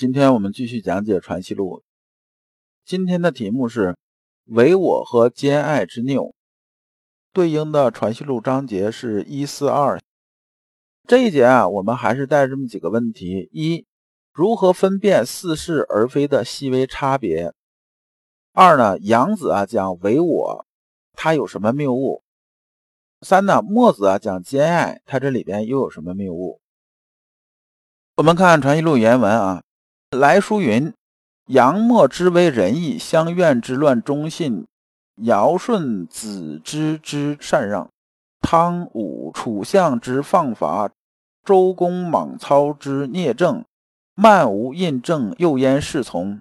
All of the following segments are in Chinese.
今天我们继续讲解《传习录》，今天的题目是“唯我和兼爱之拗”，对应的《传习录》章节是一四二。这一节啊，我们还是带这么几个问题：一、如何分辨似是而非的细微差别；二呢，杨子啊讲唯我，他有什么谬误；三呢，墨子啊讲兼爱，他这里边又有什么谬误？我们看《传习录》原文啊。来书云：“杨墨之为仁义，相怨之乱忠信，尧舜子之之禅让，汤武楚相之放伐，周公莽操之聂政，漫无印证，又焉侍从？”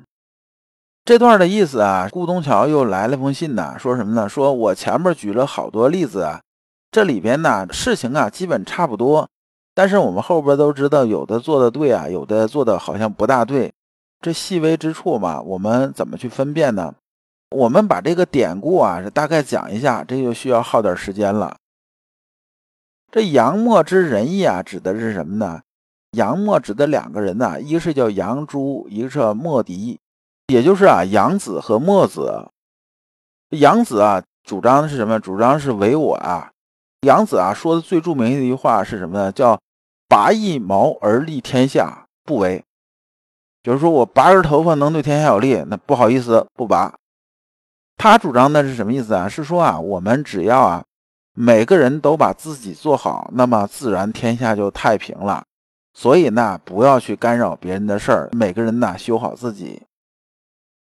这段的意思啊，顾东桥又来了封信呐，说什么呢？说我前面举了好多例子啊，这里边呢事情啊基本差不多。但是我们后边都知道，有的做的对啊，有的做的好像不大对，这细微之处嘛，我们怎么去分辨呢？我们把这个典故啊，是大概讲一下，这就需要耗点时间了。这杨墨之仁义啊，指的是什么呢？杨墨指的两个人呢，一个是叫杨朱，一个是墨翟，也就是啊杨子和墨子。杨子啊，主张的是什么？主张是唯我啊。杨子啊说的最著名的一句话是什么呢？叫。拔一毛而利天下，不为，就是说我拔根头发能对天下有利，那不好意思不拔。他主张的是什么意思啊？是说啊，我们只要啊，每个人都把自己做好，那么自然天下就太平了。所以呢，不要去干扰别人的事儿，每个人呢修好自己。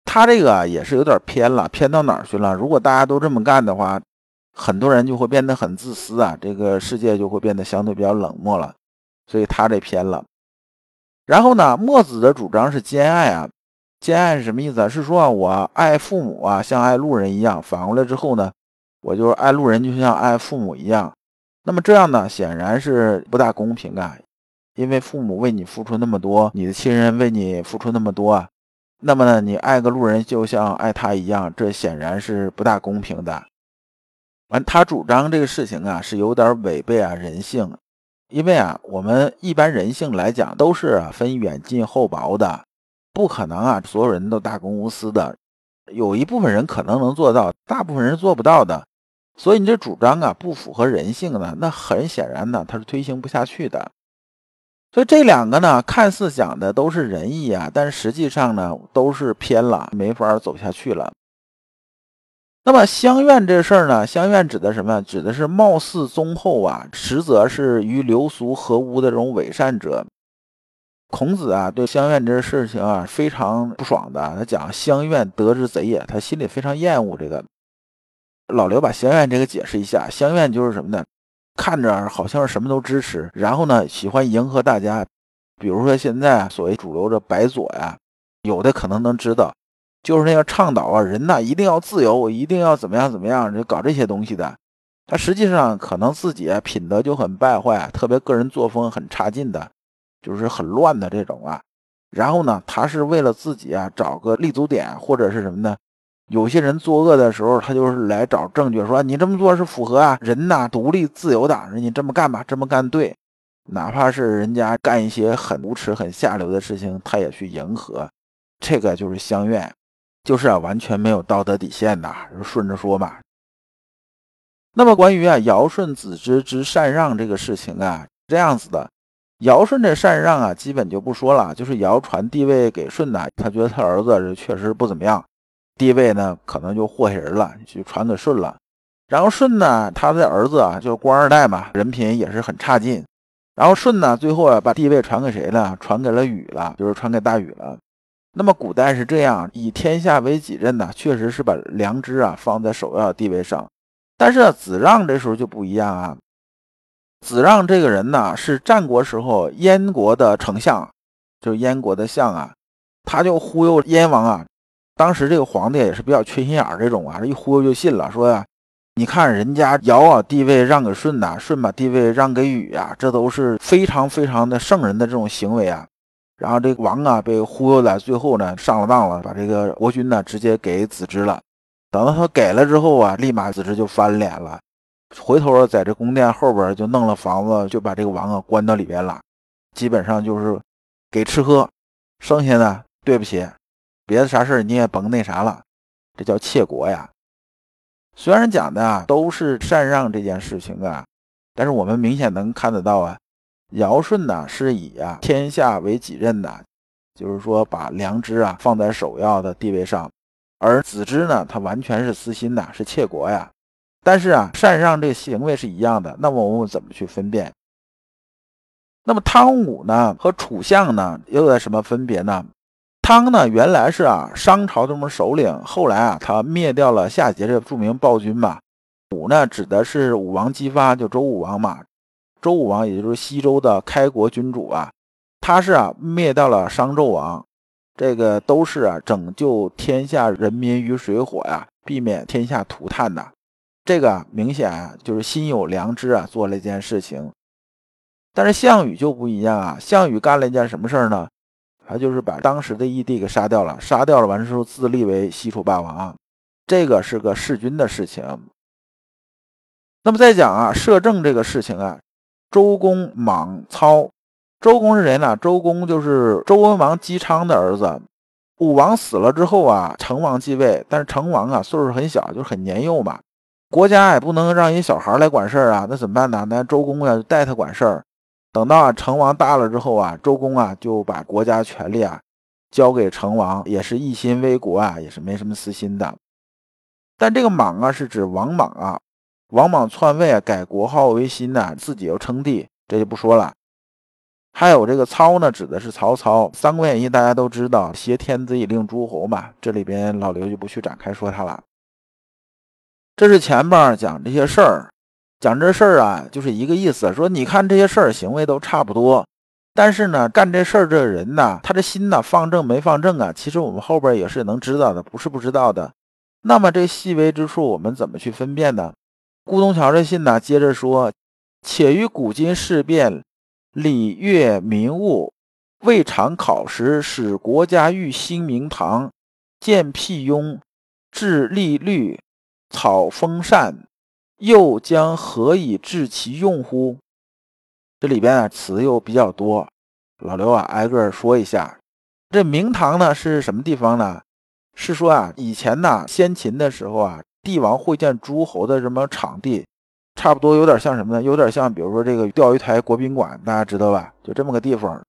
他这个也是有点偏了，偏到哪儿去了？如果大家都这么干的话，很多人就会变得很自私啊，这个世界就会变得相对比较冷漠了。所以他这偏了，然后呢，墨子的主张是兼爱啊，兼爱是什么意思啊？是说啊，我爱父母啊，像爱路人一样。反过来之后呢，我就是爱路人，就像爱父母一样。那么这样呢，显然是不大公平啊，因为父母为你付出那么多，你的亲人为你付出那么多啊，那么呢，你爱个路人就像爱他一样，这显然是不大公平的。完，他主张这个事情啊，是有点违背啊人性。因为啊，我们一般人性来讲都是分远近厚薄的，不可能啊所有人都大公无私的，有一部分人可能能做到，大部分人做不到的。所以你这主张啊不符合人性呢，那很显然呢它是推行不下去的。所以这两个呢看似讲的都是仁义啊，但实际上呢都是偏了，没法走下去了。那么乡愿这事儿呢？乡愿指的什么？指的是貌似忠厚啊，实则是与流俗合污的这种伪善者。孔子啊，对乡愿这事情啊非常不爽的。他讲乡愿得之贼也，他心里非常厌恶这个。老刘把乡愿这个解释一下，乡愿就是什么呢？看着好像是什么都支持，然后呢喜欢迎合大家。比如说现在所谓主流的白左呀，有的可能能知道。就是那个倡导啊，人呐一定要自由，一定要怎么样怎么样，就搞这些东西的。他实际上可能自己品德就很败坏，特别个人作风很差劲的，就是很乱的这种啊。然后呢，他是为了自己啊找个立足点，或者是什么呢？有些人作恶的时候，他就是来找证据，说你这么做是符合啊人呐独立自由的，你这么干吧，这么干对。哪怕是人家干一些很无耻、很下流的事情，他也去迎合。这个就是相愿。就是啊，完全没有道德底线的，顺着说嘛。那么关于啊尧舜子之之禅让这个事情啊，这样子的，尧舜这禅让啊，基本就不说了。就是尧传帝位给舜呢，他觉得他儿子确实不怎么样，帝位呢可能就祸害人了，就传给舜了。然后舜呢，他的儿子啊，就是官二代嘛，人品也是很差劲。然后舜呢，最后啊把帝位传给谁了？传给了禹了，就是传给大禹了。那么古代是这样，以天下为己任呢，确实是把良知啊放在首要地位上。但是子让这时候就不一样啊。子让这个人呢，是战国时候燕国的丞相，就是燕国的相啊。他就忽悠燕王啊。当时这个皇帝也是比较缺心眼儿，这种啊，一忽悠就信了，说呀，你看人家尧啊，地位让给舜呐，舜把地位让给禹啊，这都是非常非常的圣人的这种行为啊。然后这个王啊被忽悠在，最后呢上了当了，把这个国君呢直接给子之了。等到他给了之后啊，立马子之就翻脸了，回头在这宫殿后边就弄了房子，就把这个王啊关到里边了，基本上就是给吃喝，剩下的对不起。别的啥事你也甭那啥了，这叫窃国呀。虽然讲的啊都是禅让这件事情啊，但是我们明显能看得到啊，尧舜呢是以啊天下为己任的，就是说把良知啊放在首要的地位上，而子之呢他完全是私心的，是窃国呀。但是啊禅让这个行为是一样的，那么我们怎么去分辨？那么汤武呢和楚相呢又有什么分别呢？汤呢，原来是啊商朝这么首领，后来啊他灭掉了夏桀这个著名暴君嘛。武呢指的是武王姬发，就周武王嘛。周武王也就是西周的开国君主啊，他是啊灭掉了商纣王，这个都是啊拯救天下人民于水火呀，避免天下涂炭的。这个明显啊就是心有良知啊做了一件事情。但是项羽就不一样啊，项羽干了一件什么事儿呢？他就是把当时的义帝给杀掉了，杀掉了完之后自立为西楚霸王，这个是个弑君的事情。那么再讲啊，摄政这个事情啊，周公莽操，周公是谁呢？周公就是周文王姬昌的儿子。武王死了之后啊，成王继位，但是成王啊岁数很小，就是很年幼嘛，国家也不能让一小孩来管事儿啊，那怎么办呢？那周公呀带他管事儿。等到啊成王大了之后啊，周公啊就把国家权力啊交给成王，也是一心为国啊，也是没什么私心的。但这个莽啊是指王莽啊，王莽篡位啊，改国号为新呐，自己又称帝，这就不说了。还有这个操呢，指的是曹操，《三国演义》大家都知道，挟天子以令诸侯嘛，这里边老刘就不去展开说他了。这是前边讲这些事儿。讲这事儿啊，就是一个意思，说你看这些事儿行为都差不多，但是呢，干这事儿这人呢，他的心呢放正没放正啊？其实我们后边也是能知道的，不是不知道的。那么这细微之处，我们怎么去分辨呢？顾东桥这信呢，接着说：且于古今事变、礼乐民物，未尝考实，使国家欲兴明堂，建辟雍，治利律，草丰善。又将何以治其用乎？这里边啊词又比较多，老刘啊挨个说一下。这明堂呢是什么地方呢？是说啊以前呢先秦的时候啊，帝王会见诸侯的什么场地，差不多有点像什么呢？有点像比如说这个钓鱼台国宾馆，大家知道吧？就这么个地方，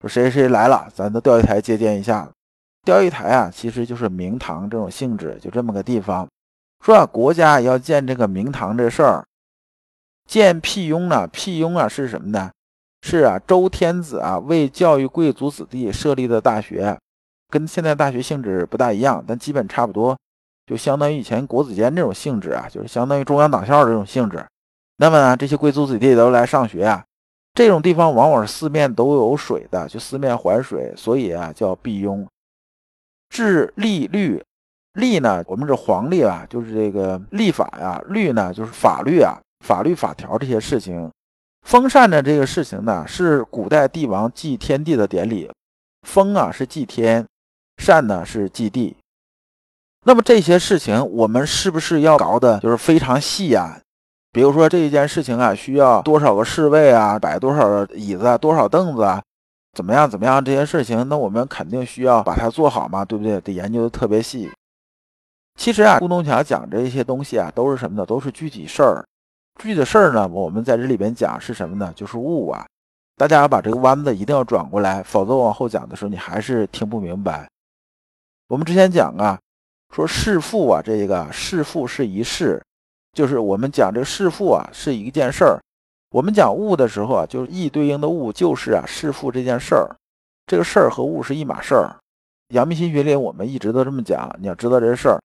说谁谁来了，咱到钓鱼台接见一下。钓鱼台啊其实就是明堂这种性质，就这么个地方。说啊，国家要建这个明堂这事儿，建辟雍呢？辟雍啊是什么呢？是啊，周天子啊为教育贵族子弟设立的大学，跟现在大学性质不大一样，但基本差不多，就相当于以前国子监这种性质啊，就是相当于中央党校这种性质。那么呢，这些贵族子弟都来上学啊，这种地方往往是四面都有水的，就四面环水，所以啊叫辟雍。治利律。立呢，我们是黄历啊，就是这个立法呀；律呢，就是法律啊，法律法条这些事情。封禅的这个事情呢，是古代帝王祭天地的典礼。封啊是祭天，禅呢是祭地。那么这些事情，我们是不是要搞的就是非常细呀？比如说这一件事情啊，需要多少个侍卫啊，摆多少椅子啊、多少凳子啊，怎么样怎么样？这些事情，那我们肯定需要把它做好嘛，对不对？得研究的特别细。其实啊，顾东强讲这些东西啊，都是什么呢？都是具体事儿。具体事儿呢，我们在这里边讲是什么呢？就是物啊。大家要把这个弯子一定要转过来，否则往后讲的时候你还是听不明白。我们之前讲啊，说弑父啊，这个弑父是一事，就是我们讲这个弑父啊是一件事儿。我们讲物的时候啊，就是义对应的物就是啊弑父这件事儿，这个事儿和物是一码事儿。阳明心学里我们一直都这么讲，你要知道这事儿。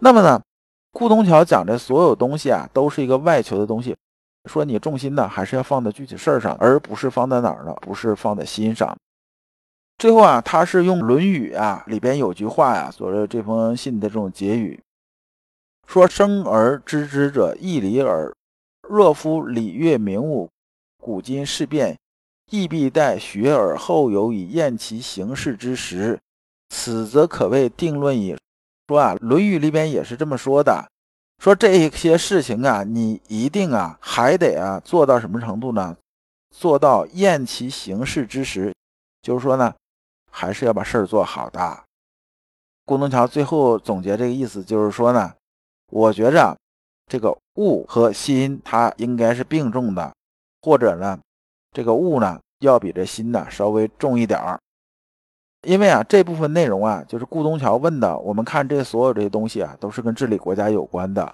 那么呢，顾东桥讲这所有东西啊，都是一个外求的东西。说你重心呢，还是要放在具体事儿上，而不是放在哪儿呢？不是放在心上。最后啊，他是用《论语》啊里边有句话呀，所谓这封信的这种结语，说：“生而知之者，义理耳。若夫礼乐名物，古今事变，亦必待学而后有以验其行事之时，此则可谓定论矣。”说啊，《论语》里边也是这么说的，说这些事情啊，你一定啊还得啊做到什么程度呢？做到验其行事之时，就是说呢。还是要把事儿做好的。顾东桥最后总结这个意思，就是说呢，我觉着这个物和心它应该是并重的，或者呢，这个物呢要比这心呢稍微重一点儿。因为啊，这部分内容啊，就是顾东桥问的。我们看这所有这些东西啊，都是跟治理国家有关的。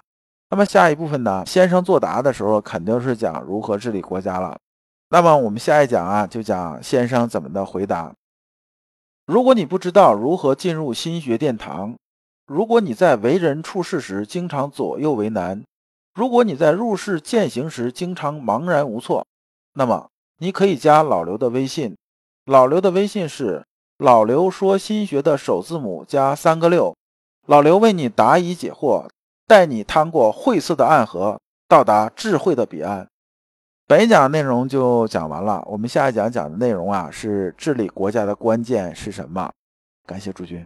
那么下一部分呢，先生作答的时候肯定是讲如何治理国家了。那么我们下一讲啊，就讲先生怎么的回答。如果你不知道如何进入心学殿堂，如果你在为人处事时经常左右为难，如果你在入世践行时经常茫然无措，那么你可以加老刘的微信。老刘的微信是老刘说心学的首字母加三个六。老刘为你答疑解惑，带你趟过晦涩的暗河，到达智慧的彼岸。本讲内容就讲完了，我们下一讲讲的内容啊是治理国家的关键是什么？感谢诸君。